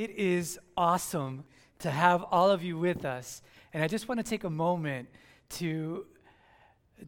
it is awesome to have all of you with us. And I just want to take a moment to,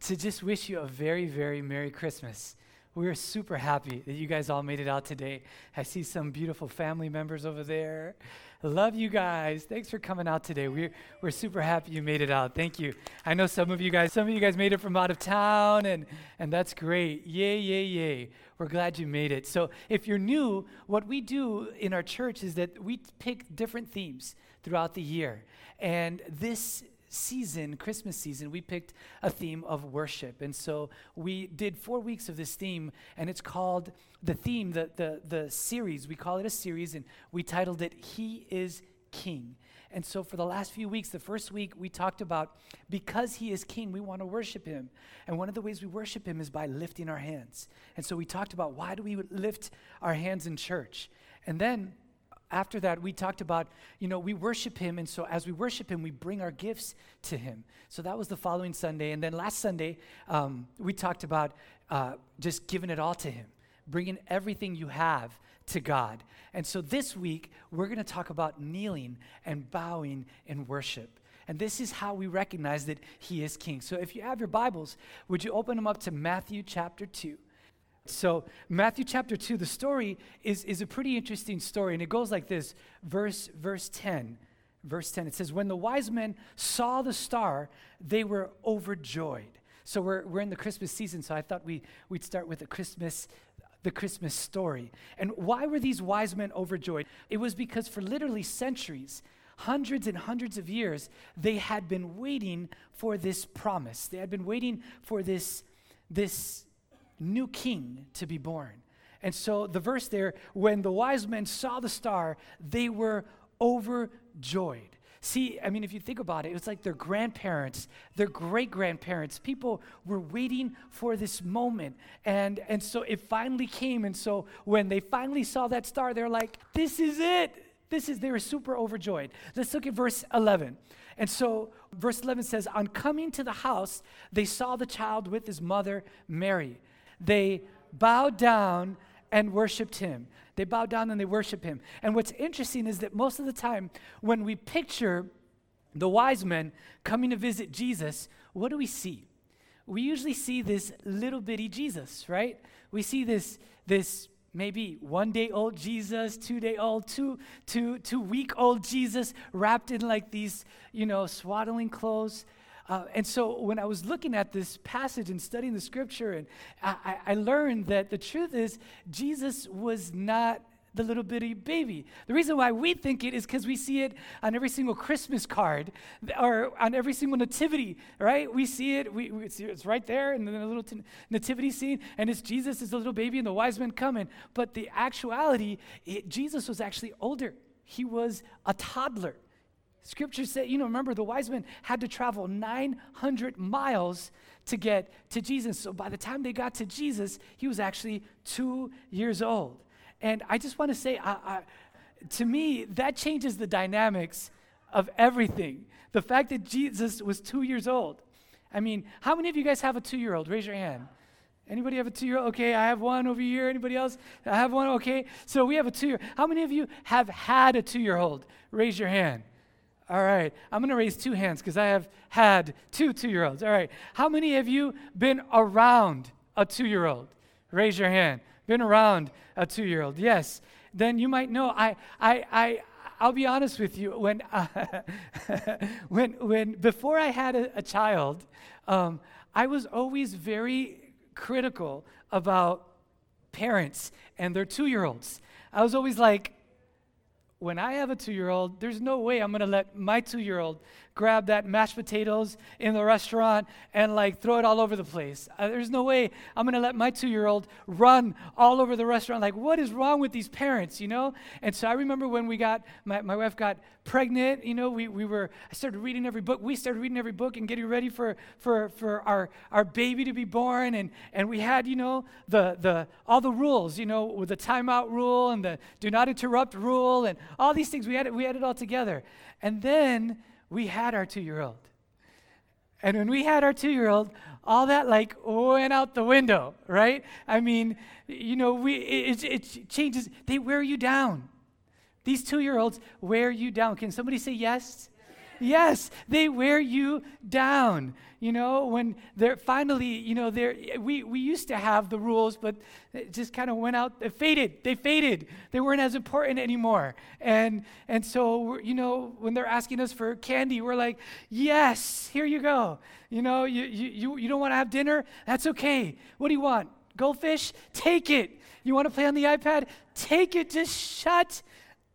to just wish you a very, very Merry Christmas. We're super happy that you guys all made it out today. I see some beautiful family members over there. Love you guys. Thanks for coming out today. We're, we're super happy you made it out. Thank you. I know some of you guys, some of you guys made it from out of town, and, and that's great. Yay, yay, yay. We're glad you made it. So, if you're new, what we do in our church is that we pick different themes throughout the year. And this season, Christmas season, we picked a theme of worship. And so we did four weeks of this theme, and it's called the theme, the, the, the series, we call it a series, and we titled it He is King. And so, for the last few weeks, the first week, we talked about because He is King, we want to worship Him. And one of the ways we worship Him is by lifting our hands. And so, we talked about why do we lift our hands in church? And then, after that, we talked about, you know, we worship Him. And so, as we worship Him, we bring our gifts to Him. So, that was the following Sunday. And then last Sunday, um, we talked about uh, just giving it all to Him, bringing everything you have to God. And so this week, we're going to talk about kneeling and bowing in worship. And this is how we recognize that He is King. So if you have your Bibles, would you open them up to Matthew chapter 2? So, Matthew chapter 2, the story is, is a pretty interesting story, and it goes like this verse, verse 10. Verse 10, it says, When the wise men saw the star, they were overjoyed. So, we're, we're in the Christmas season, so I thought we, we'd start with a Christmas the Christmas story. And why were these wise men overjoyed? It was because for literally centuries, hundreds and hundreds of years, they had been waiting for this promise. They had been waiting for this, this new king to be born. And so the verse there, when the wise men saw the star, they were overjoyed. See, I mean, if you think about it, it was like their grandparents, their great grandparents, people were waiting for this moment. And, and so it finally came. And so when they finally saw that star, they're like, this is it. This is, they were super overjoyed. Let's look at verse 11. And so, verse 11 says, On coming to the house, they saw the child with his mother, Mary. They bowed down and worshiped him. They bow down and they worship him. And what's interesting is that most of the time, when we picture the wise men coming to visit Jesus, what do we see? We usually see this little bitty Jesus, right? We see this, this maybe one day old Jesus, two day old, two, two, two week old Jesus wrapped in like these, you know, swaddling clothes. Uh, and so when I was looking at this passage and studying the scripture, and I, I learned that the truth is Jesus was not the little bitty baby. The reason why we think it is because we see it on every single Christmas card or on every single nativity, right? We see it, we, we see it's right there in the little t- nativity scene, and it's Jesus as the little baby and the wise men coming. But the actuality, it, Jesus was actually older. He was a toddler. Scripture said, you know, remember the wise men had to travel 900 miles to get to Jesus. So by the time they got to Jesus, he was actually two years old. And I just want to say, I, I, to me, that changes the dynamics of everything. The fact that Jesus was two years old. I mean, how many of you guys have a two year old? Raise your hand. Anybody have a two year old? Okay, I have one over here. Anybody else? I have one. Okay, so we have a two year. Old. How many of you have had a two year old? Raise your hand. All right. I'm going to raise two hands because I have had two two year olds. All right. How many of you been around a two year old? Raise your hand. Been around a two year old? Yes. Then you might know. I, I, I, I'll be honest with you. When, uh, when, when before I had a, a child, um, I was always very critical about parents and their two year olds. I was always like, when I have a two year old, there's no way I'm going to let my two year old grab that mashed potatoes in the restaurant and like throw it all over the place. Uh, there's no way I'm going to let my two year old run all over the restaurant. Like, what is wrong with these parents, you know? And so I remember when we got, my, my wife got pregnant, you know, we, we were, I started reading every book. We started reading every book and getting ready for, for, for our, our baby to be born. And, and we had, you know, the, the, all the rules, you know, with the timeout rule and the do not interrupt rule and all these things. We had it, we had it all together. And then we had our two year old. And when we had our two year old, all that like went out the window, right? I mean, you know, we, it, it changes, they wear you down. These two year olds wear you down. Can somebody say yes? Yes, they wear you down. You know, when they're finally, you know, they're, we, we used to have the rules, but it just kind of went out, they faded. They faded. They weren't as important anymore. And, and so, you know, when they're asking us for candy, we're like, yes, here you go. You know, you, you, you, you don't want to have dinner? That's okay. What do you want? Goldfish? Take it. You want to play on the iPad? Take it. Just shut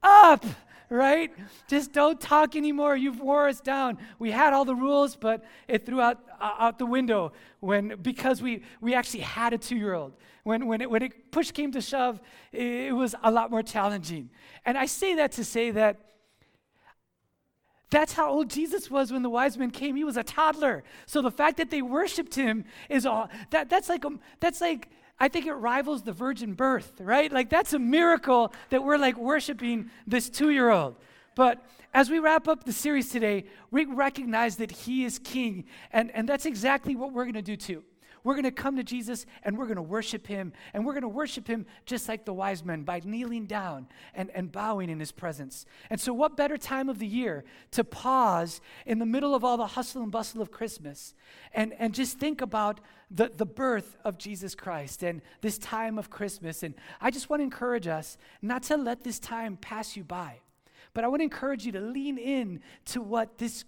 up right? Just don't talk anymore. You've wore us down. We had all the rules, but it threw out, uh, out the window when, because we, we actually had a two year old. When, when, it, when it push came to shove, it, it was a lot more challenging. And I say that to say that that's how old Jesus was when the wise men came. He was a toddler. So the fact that they worshiped him is all that that's like um, that's like I think it rivals the virgin birth, right? Like that's a miracle that we're like worshiping this two year old. But as we wrap up the series today, we recognize that He is King. And, and that's exactly what we're going to do too. We're going to come to Jesus and we're going to worship him. And we're going to worship him just like the wise men by kneeling down and, and bowing in his presence. And so, what better time of the year to pause in the middle of all the hustle and bustle of Christmas and, and just think about the, the birth of Jesus Christ and this time of Christmas? And I just want to encourage us not to let this time pass you by. But I want to encourage you to lean in to what this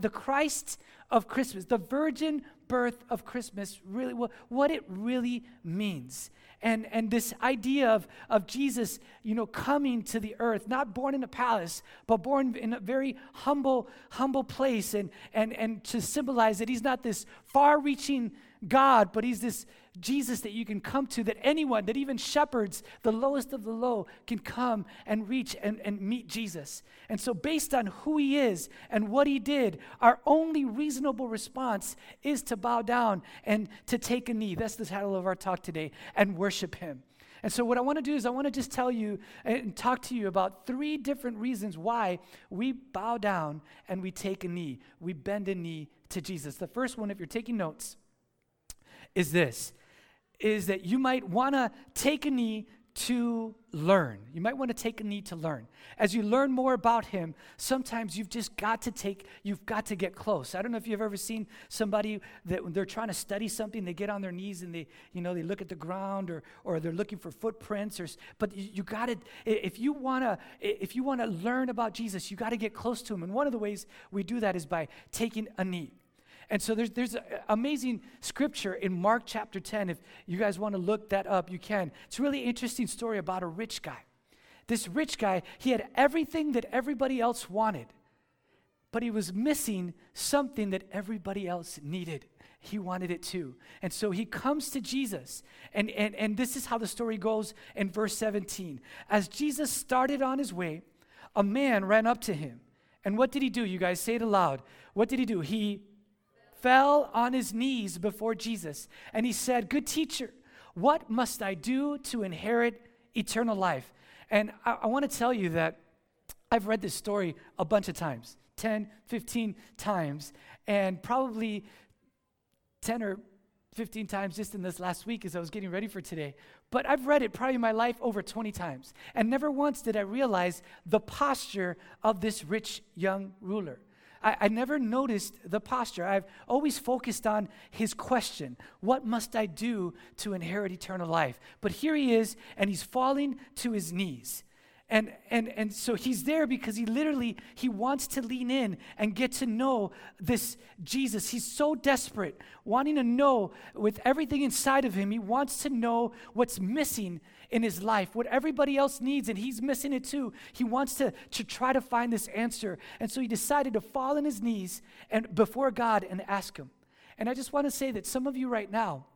the Christ of Christmas, the virgin birth of Christmas, really what, it really means. And, and this idea of, of Jesus, you know, coming to the earth, not born in a palace, but born in a very humble, humble place, and, and, and to symbolize that he's not this far reaching God, but he's this Jesus that you can come to, that anyone, that even shepherds, the lowest of the low, can come and reach and, and meet Jesus. And so, based on who he is and what he did, our only reasonable response is to bow down and to take a knee. That's the title of our talk today, and worship him. And so, what I want to do is, I want to just tell you and talk to you about three different reasons why we bow down and we take a knee. We bend a knee to Jesus. The first one, if you're taking notes, is this is that you might want to take a knee to learn. You might want to take a knee to learn. As you learn more about him, sometimes you've just got to take, you've got to get close. I don't know if you've ever seen somebody that when they're trying to study something, they get on their knees and they, you know, they look at the ground or, or they're looking for footprints or, but you, you got to, if you want to, if you want to learn about Jesus, you got to get close to him. And one of the ways we do that is by taking a knee. And so there's, there's amazing scripture in Mark chapter 10. If you guys want to look that up, you can. It's a really interesting story about a rich guy. This rich guy, he had everything that everybody else wanted, but he was missing something that everybody else needed. He wanted it too. And so he comes to Jesus. And, and, and this is how the story goes in verse 17. As Jesus started on his way, a man ran up to him. And what did he do? You guys say it aloud. What did he do? He fell on his knees before Jesus and he said, Good teacher, what must I do to inherit eternal life? And I, I want to tell you that I've read this story a bunch of times 10, 15 times, and probably 10 or 15 times just in this last week as I was getting ready for today. But I've read it probably in my life over 20 times. And never once did I realize the posture of this rich young ruler. I, I never noticed the posture. I've always focused on his question What must I do to inherit eternal life? But here he is, and he's falling to his knees. And, and, and so he's there because he literally he wants to lean in and get to know this jesus he's so desperate wanting to know with everything inside of him he wants to know what's missing in his life, what everybody else needs, and he's missing it too. He wants to, to try to find this answer. And so he decided to fall on his knees and before God and ask him. And I just want to say that some of you right now,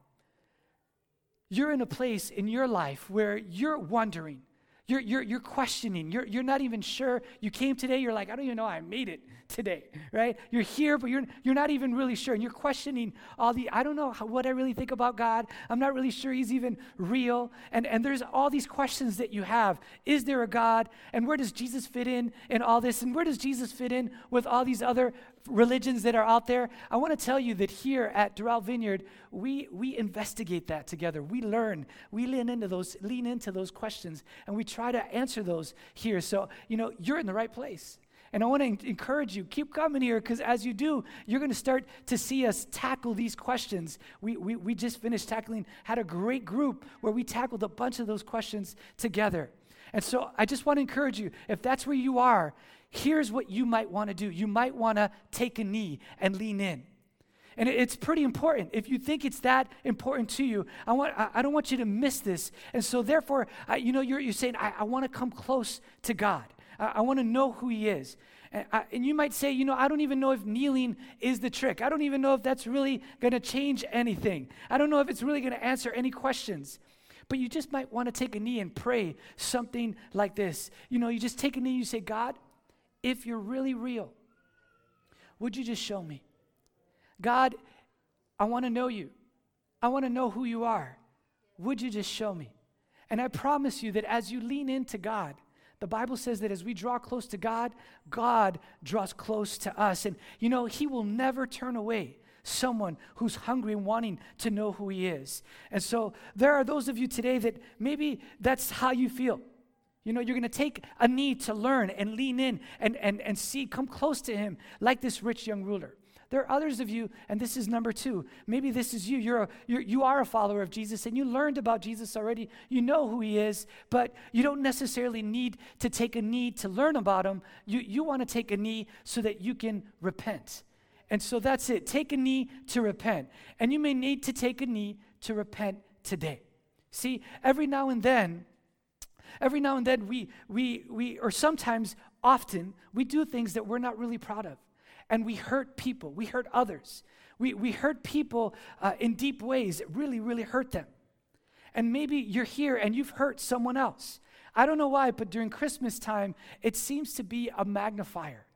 you're in a place in your life where you're wondering, you're, you're, you're questioning. You're, you're not even sure. You came today, you're like, I don't even know I made it today, right? You're here, but you're, you're not even really sure. And you're questioning all the, I don't know how, what I really think about God. I'm not really sure he's even real. And, and there's all these questions that you have. Is there a God? And where does Jesus fit in in all this? And where does Jesus fit in with all these other religions that are out there, I want to tell you that here at Doral Vineyard, we, we investigate that together. We learn, we lean into those, lean into those questions, and we try to answer those here. So, you know, you're in the right place. And I want to encourage you, keep coming here because as you do, you're going to start to see us tackle these questions. We, we, we just finished tackling, had a great group where we tackled a bunch of those questions together. And so I just want to encourage you, if that's where you are, here's what you might want to do. You might want to take a knee and lean in. And it's pretty important. If you think it's that important to you, I, want, I, don't want you to miss this. And so, therefore, I, you know, you're, you're saying, I, I want to come close to God. I, I want to know who He is. And, I, and, you might say, you know, I don't even know if kneeling is the trick. I don't even know if that's really going to change anything. I don't know if it's really going to answer any questions. But you just might want to take a knee and pray something like this. You know, you just take a knee, you say, God, if you're really real, would you just show me? God, I want to know you. I want to know who you are. Would you just show me? And I promise you that as you lean into God, the Bible says that as we draw close to God, God draws close to us. And you know, He will never turn away someone who's hungry and wanting to know who He is. And so there are those of you today that maybe that's how you feel. You know, you're going to take a need to learn and lean in and, and, and see, come close to Him like this rich young ruler. There are others of you, and this is number two. Maybe this is you. You're a, you're, you are a follower of Jesus, and you learned about Jesus already. You know who he is, but you don't necessarily need to take a knee to learn about him. You, you want to take a knee so that you can repent. And so that's it. Take a knee to repent. And you may need to take a knee to repent today. See, every now and then, every now and then we we we or sometimes often we do things that we're not really proud of and we hurt people, we hurt others. We, we hurt people uh, in deep ways that really, really hurt them. And maybe you're here and you've hurt someone else. I don't know why, but during Christmas time, it seems to be a magnifier.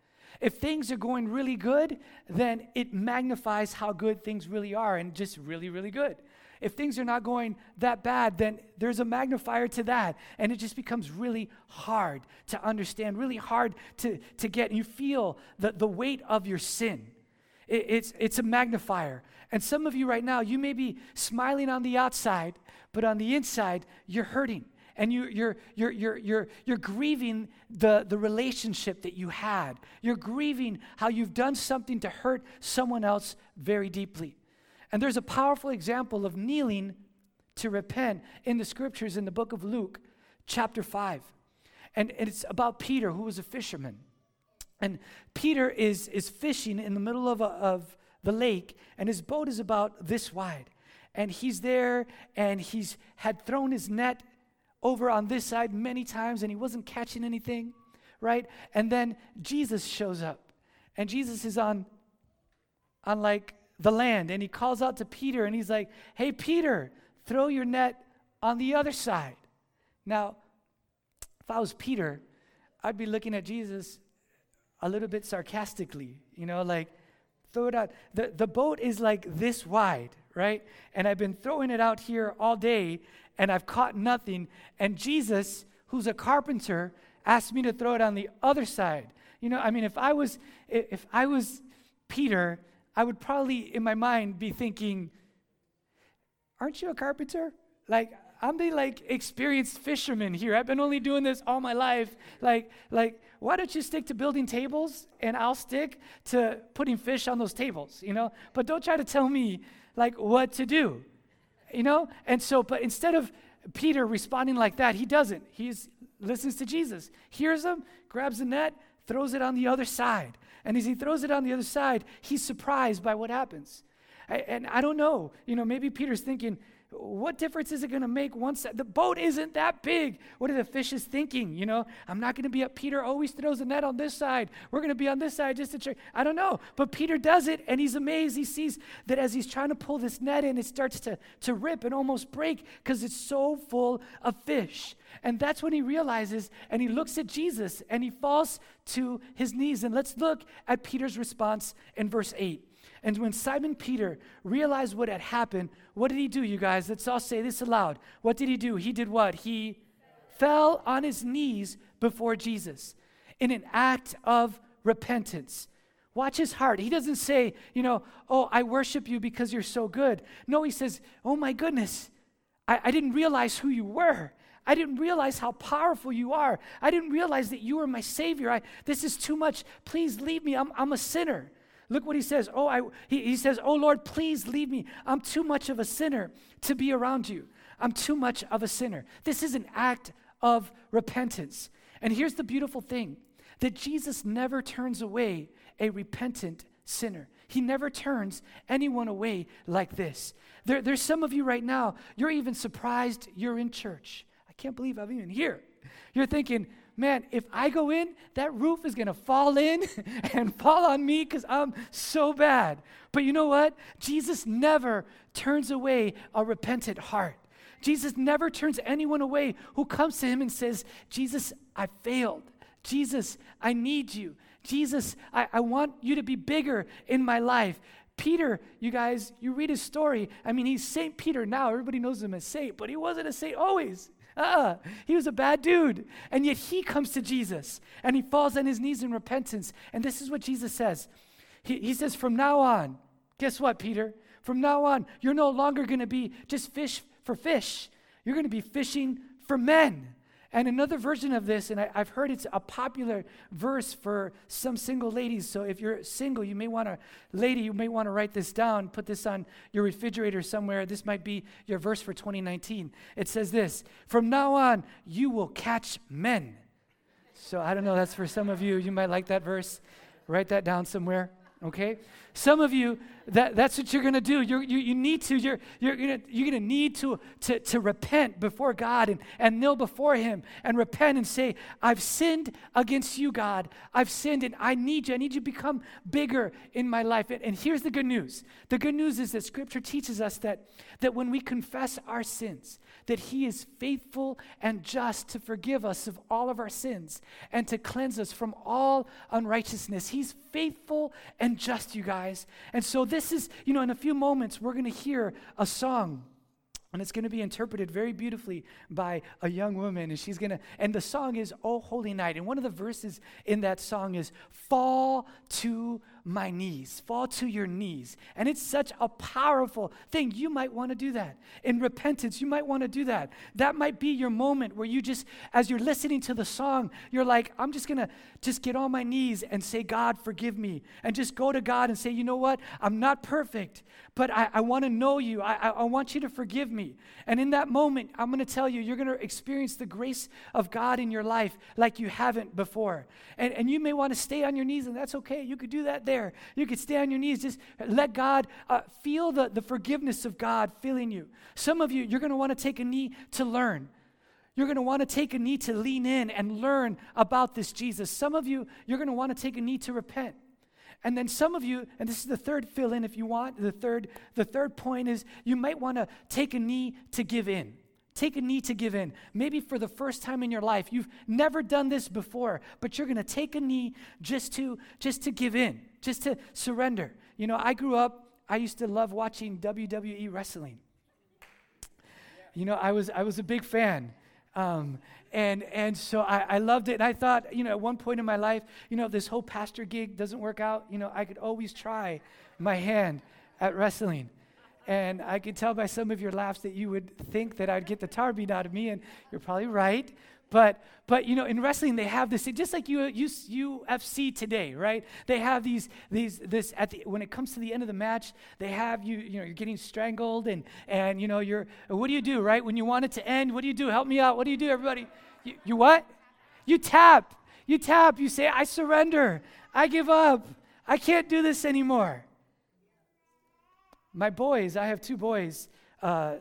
If things are going really good, then it magnifies how good things really are and just really, really good. If things are not going that bad, then there's a magnifier to that. And it just becomes really hard to understand, really hard to, to get. You feel the, the weight of your sin. It, it's, it's a magnifier. And some of you right now, you may be smiling on the outside, but on the inside, you're hurting and you, you're, you're, you're, you're, you're grieving the, the relationship that you had. You're grieving how you've done something to hurt someone else very deeply. And there's a powerful example of kneeling to repent in the scriptures in the book of Luke, chapter 5. And, it's about Peter, who was a fisherman. And Peter is, is fishing in the middle of, a, of the lake, and his boat is about this wide. And he's there, and he's had thrown his net over on this side many times, and he wasn't catching anything, right? And then Jesus shows up, and Jesus is on, on like the land and he calls out to Peter and he's like, Hey, Peter, throw your net on the other side. Now, if I was Peter, I'd be looking at Jesus a little bit sarcastically, you know, like, throw it out. The, the boat is like this wide, right? And I've been throwing it out here all day and I've caught nothing. And Jesus, who's a carpenter, asked me to throw it on the other side. You know, I mean, if I was, if I was Peter, I would probably, in my mind, be thinking, Aren't you a carpenter? Like, I'm the like experienced fisherman here. I've been only doing this all my life. Like, like, why don't you stick to building tables and I'll stick to putting fish on those tables, you know? But don't try to tell me like what to do. You know? And so, but instead of Peter responding like that, he doesn't. He listens to Jesus, hears him, grabs the net, throws it on the other side. And as he throws it on the other side, he's surprised by what happens. And I don't know, you know, maybe Peter's thinking, what difference is it going to make once the boat isn't that big? What are the fishes thinking? You know, I'm not going to be up. Peter always throws a net on this side. We're going to be on this side just to check. I don't know. But Peter does it and he's amazed. He sees that as he's trying to pull this net in, it starts to, to rip and almost break because it's so full of fish. And that's when he realizes and he looks at Jesus and he falls to his knees. And let's look at Peter's response in verse 8. And when Simon Peter realized what had happened, what did he do, you guys? Let's all say this aloud. What did he do? He did what? He fell on his knees before Jesus in an act of repentance. Watch his heart. He doesn't say, you know, oh, I worship you because you're so good. No, he says, oh my goodness, I, I didn't realize who you were. I didn't realize how powerful you are. I didn't realize that you are my Savior. I, this is too much. Please leave me. I'm, I'm a sinner. Look what he says. Oh, I, he, he says, Oh Lord, please leave me. I'm too much of a sinner to be around you. I'm too much of a sinner. This is an act of repentance. And here's the beautiful thing that Jesus never turns away a repentant sinner. He never turns anyone away like this. There, there's some of you right now, you're even surprised you're in church. I can't believe I'm even here. You're thinking, man, if I go in, that roof is going to fall in and fall on me because I'm so bad. But you know what? Jesus never turns away a repentant heart. Jesus never turns anyone away who comes to him and says, Jesus, I failed. Jesus, I need you. Jesus, I, I want you to be bigger in my life. Peter, you guys, you read his story. I mean, he's Saint Peter now. Everybody knows him as saint, but he wasn't a saint always. Uh-uh. He was a bad dude. And yet he comes to Jesus and he falls on his knees in repentance. And this is what Jesus says. He, he says, From now on, guess what, Peter? From now on, you're no longer going to be just fish for fish. You're going to be fishing for men. And another version of this, and I, have heard it's a popular verse for some single ladies. So if you're single, you may want to, lady, you may want to write this down, put this on your refrigerator somewhere. This might be your verse for 2019. It says this From now on, you will catch men. So I don't know, that's for some of you. You might like that verse. Write that down somewhere, okay? Some of you, that, that's what you're going to do. You're, you, you need to, you're, you're you're going to need to, to, to repent before God and, and kneel before Him and repent and say, I've sinned against you, God. I've sinned and I need you. I need you to become bigger in my life. And, and here's the good news the good news is that Scripture teaches us that, that when we confess our sins, that He is faithful and just to forgive us of all of our sins and to cleanse us from all unrighteousness. He's faithful and just, you guys. And so, this is, you know, in a few moments, we're going to hear a song. And it's going to be interpreted very beautifully by a young woman. And she's going to, and the song is Oh Holy Night. And one of the verses in that song is Fall to my knees, fall to your knees. And it's such a powerful thing. You might want to do that. In repentance, you might want to do that. That might be your moment where you just, as you're listening to the song, you're like, I'm just going to just get on my knees and say, God, forgive me. And just go to God and say, you know what? I'm not perfect, but I, I want to know you. I, I, I want you to forgive me. And in that moment, I'm going to tell you, you're going to experience the grace of God in your life like you haven't before. And, and you may want to stay on your knees, and that's okay. You could do that there there. You could stay on your knees. Just let God uh, feel the, the forgiveness of God filling you. Some of you, you're going to want to take a knee to learn. You're going to want to take a knee to lean in and learn about this Jesus. Some of you, you're going to want to take a knee to repent. And then some of you, and this is the third fill in if you want, the third, the third point is you might want to take a knee to give in. Take a knee to give in. Maybe for the first time in your life, you've never done this before, but you're going to take a knee just to just to give in, just to surrender. You know, I grew up I used to love watching WWE wrestling. You know, I was I was a big fan. Um, and and so I, I loved it. And I thought, you know, at one point in my life, you know, this whole pastor gig doesn't work out, you know, I could always try my hand at wrestling. And I could tell by some of your laughs that you would think that I'd get the tar beat out of me, and you're probably right. But, but you know, in wrestling, they have this, just like you, UFC today, right? They have these, these, this, at the, when it comes to the end of the match, they have you, you know, you're getting strangled, and, and, you know, you're, what do you do, right? When you want it to end, what do you do? Help me out. What do you do, everybody? You, you what? You tap. You tap. You say, I surrender. I give up. I can't do this anymore my boys, I have two boys, uh,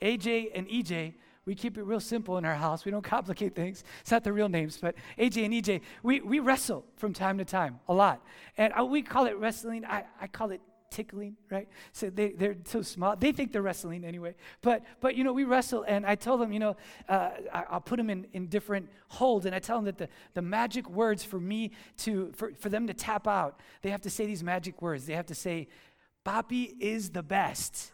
AJ and EJ. We keep it real simple in our house. We don't complicate things. It's not the real names, but AJ and EJ, we, we wrestle from time to time, a lot. And uh, we call it wrestling. I, I call it tickling, right? So they, they're so small. They think they're wrestling anyway. But, but you know, we wrestle, and I tell them, you know, uh, I, will put them in, in different holds, and I tell them that the, the magic words for me to, for, for them to tap out, they have to say these magic words. They have to say, Papi is the best.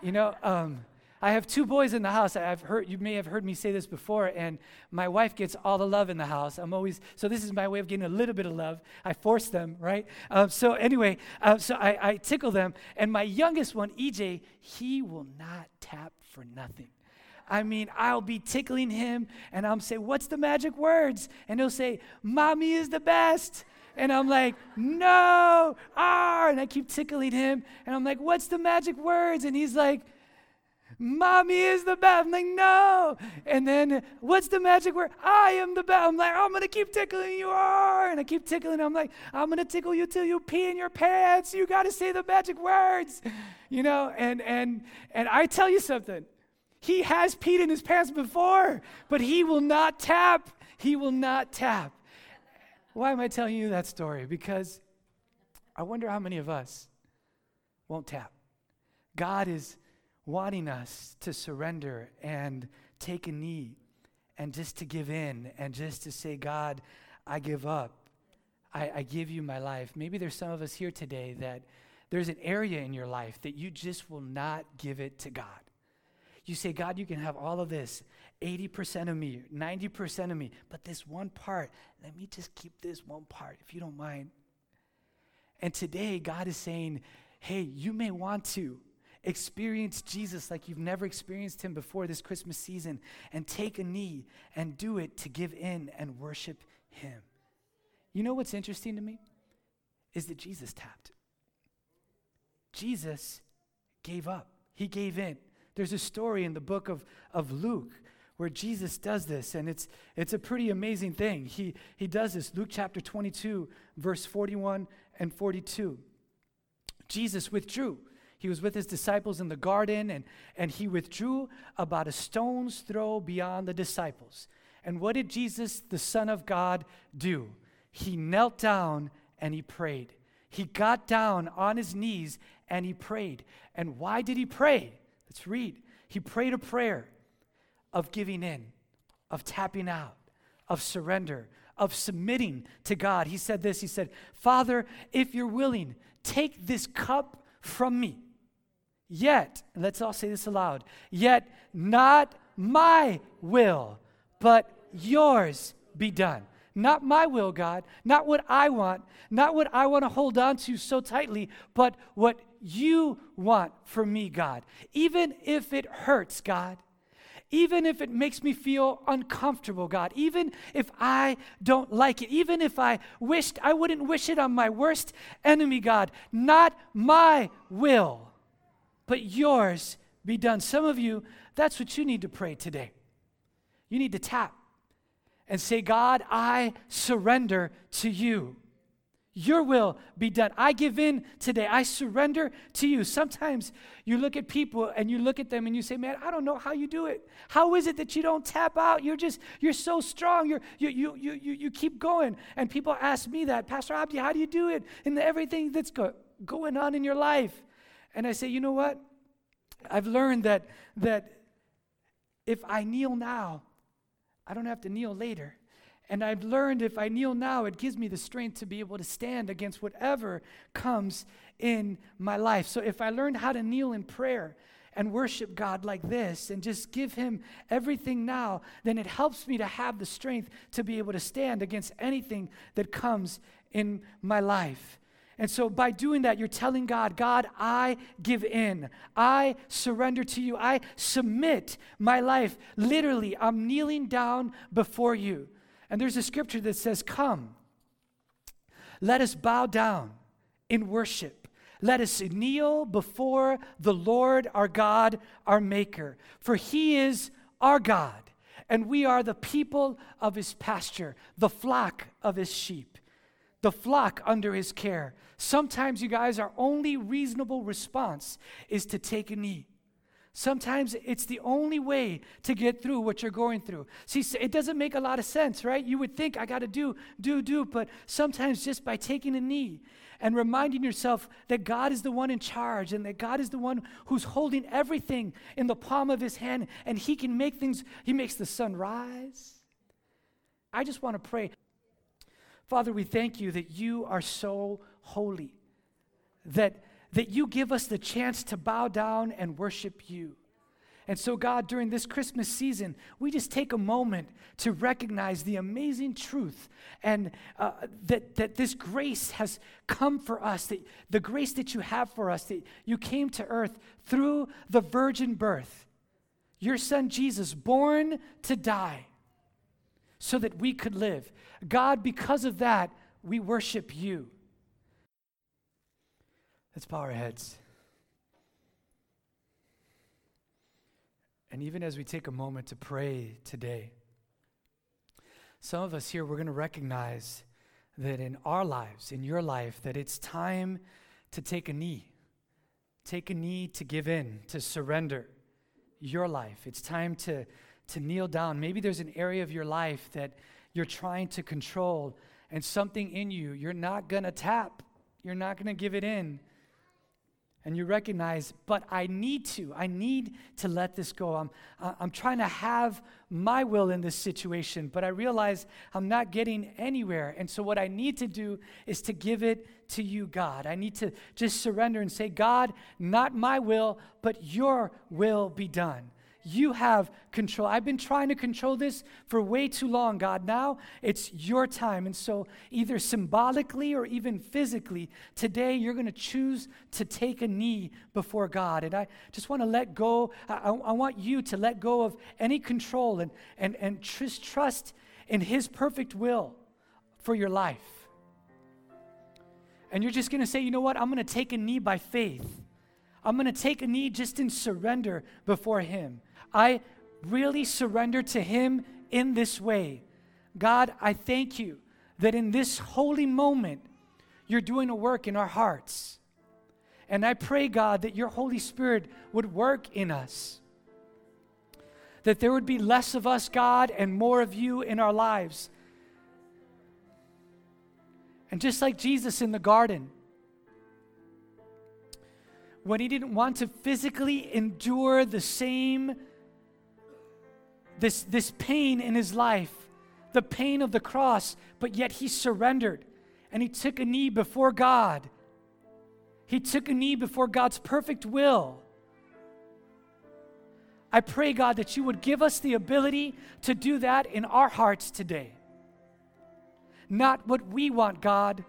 You know, um, I have two boys in the house. I've heard you may have heard me say this before, and my wife gets all the love in the house. I'm always so. This is my way of getting a little bit of love. I force them, right? Um, so anyway, uh, so I, I tickle them, and my youngest one, EJ, he will not tap for nothing. I mean, I'll be tickling him and I'm say, "What's the magic words?" And he'll say, "Mommy is the best." And I'm like, "No, ah!" And I keep tickling him, and I'm like, "What's the magic words?" And he's like, Mommy is the best. I'm like, no. And then, what's the magic word? I am the best. I'm like, I'm going to keep tickling you. Are. And I keep tickling. I'm like, I'm going to tickle you till you pee in your pants. You got to say the magic words. You know, and, and, and I tell you something. He has peed in his pants before, but he will not tap. He will not tap. Why am I telling you that story? Because I wonder how many of us won't tap. God is wanting us to surrender and take a knee and just to give in and just to say, God, I give up. I, I, give you my life. Maybe there's some of us here today that there's an area in your life that you just will not give it to God. You say, God, you can have all of this 80% of me, 90% of me, but this one part, let me just keep this one part, if you don't mind. And today, God is saying, hey, you may want to experience Jesus like you've never experienced him before this Christmas season and take a knee and do it to give in and worship him. You know what's interesting to me? Is that Jesus tapped. Jesus gave up, he gave in. There's a story in the book of, of Luke where Jesus does this, and it's, it's a pretty amazing thing. He, he does this, Luke chapter 22, verse 41 and 42. Jesus withdrew he was with his disciples in the garden, and, and he withdrew about a stone's throw beyond the disciples. And what did Jesus, the Son of God, do? He knelt down and he prayed. He got down on his knees and he prayed. And why did he pray? Let's read. He prayed a prayer of giving in, of tapping out, of surrender, of submitting to God. He said this He said, Father, if you're willing, take this cup from me. Yet, let's all say this aloud, yet not my will, but yours be done. Not my will, God, not what I want, not what I want to hold on to so tightly, but what you want for me, God. Even if it hurts, God, even if it makes me feel uncomfortable, God, even if I don't like it, even if I wished I wouldn't wish it on my worst enemy, God, not my will but yours be done. Some of you, that's what you need to pray today. You need to tap and say, God, I surrender to you. Your will be done. I give in today. I surrender to you. Sometimes you look at people and you look at them and you say, Man, I don't know how you do it. How is it that you don't tap out? You're just, you're so strong. You're, you, you, you, you, you keep going. And people ask me that, Pastor Abdi, how do you do it in everything that's go, going on in your life? And I say, you know what? I've learned that, that if I kneel now, I don't have to kneel later. And I've learned if I kneel now, it gives me the strength to be able to stand against whatever comes in my life. So if I learned how to kneel in prayer and worship God like this and just give Him everything now, then it helps me to have the strength to be able to stand against anything that comes in my life. And so, by doing that, you're telling God, God, I give in. I surrender to you. I submit my life. Literally, I'm kneeling down before you. And there's a scripture that says, Come, let us bow down in worship. Let us kneel before the Lord our God, our Maker. For he is our God, and we are the people of his pasture, the flock of his sheep the flock under his care. Sometimes, you guys, our only reasonable response is to take a knee. Sometimes it's the only way to get through what you're going through. See, it doesn't make a lot of sense, right? You would think I got to do, do, do, but sometimes just by taking a knee and reminding yourself that God is the one in charge and that God is the one who's holding everything in the palm of his hand and he can make things, he makes the sun rise. I just want to pray. Father, we thank you that you are so holy, that, that you give us the chance to bow down and worship you. And so, God, during this Christmas season, we just take a moment to recognize the amazing truth and uh, that, that this grace has come for us, that the grace that you have for us, that you came to earth through the virgin birth your son Jesus, born to die so that we could live. God, because of that, we worship you. Let's bow our heads. And even as we take a moment to pray today, some of us here, we're going to recognize that in our lives, in your life, that it's time to take a knee. Take a knee to give in, to surrender your life. It's time to, to kneel down. Maybe there's an area of your life that you're trying to control, and something in you, you're not going to tap, you're not going to give it in and you recognize, but I need to. I need to let this go. I'm, I'm trying to have my will in this situation, but I realize I'm not getting anywhere. And so, what I need to do is to give it to you, God. I need to just surrender and say, God, not my will, but your will be done. You have control. I've been trying to control this for way too long, God. Now it's your time. And so, either symbolically or even physically, today you're going to choose to take a knee before God. And I just want to let go. I, I want you to let go of any control and, and, and just trust in His perfect will for your life. And you're just going to say, you know what? I'm going to take a knee by faith. I'm going to take a knee just in surrender before Him. I really surrender to Him in this way. God, I thank you that in this holy moment, you're doing a work in our hearts. And I pray, God, that your Holy Spirit would work in us. That there would be less of us, God, and more of you in our lives. And just like Jesus in the garden, when he didn't want to physically endure the same this, this pain in his life, the pain of the cross, but yet he surrendered and he took a knee before God. He took a knee before God's perfect will. I pray, God, that you would give us the ability to do that in our hearts today. Not what we want, God,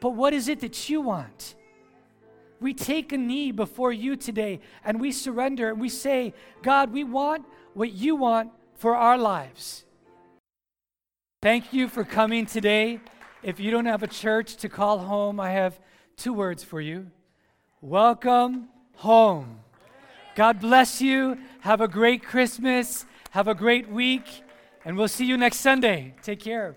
but what is it that you want? We take a knee before you today and we surrender and we say, God, we want what you want for our lives. Thank you for coming today. If you don't have a church to call home, I have two words for you. Welcome home. God bless you. Have a great Christmas. Have a great week. And we'll see you next Sunday. Take care.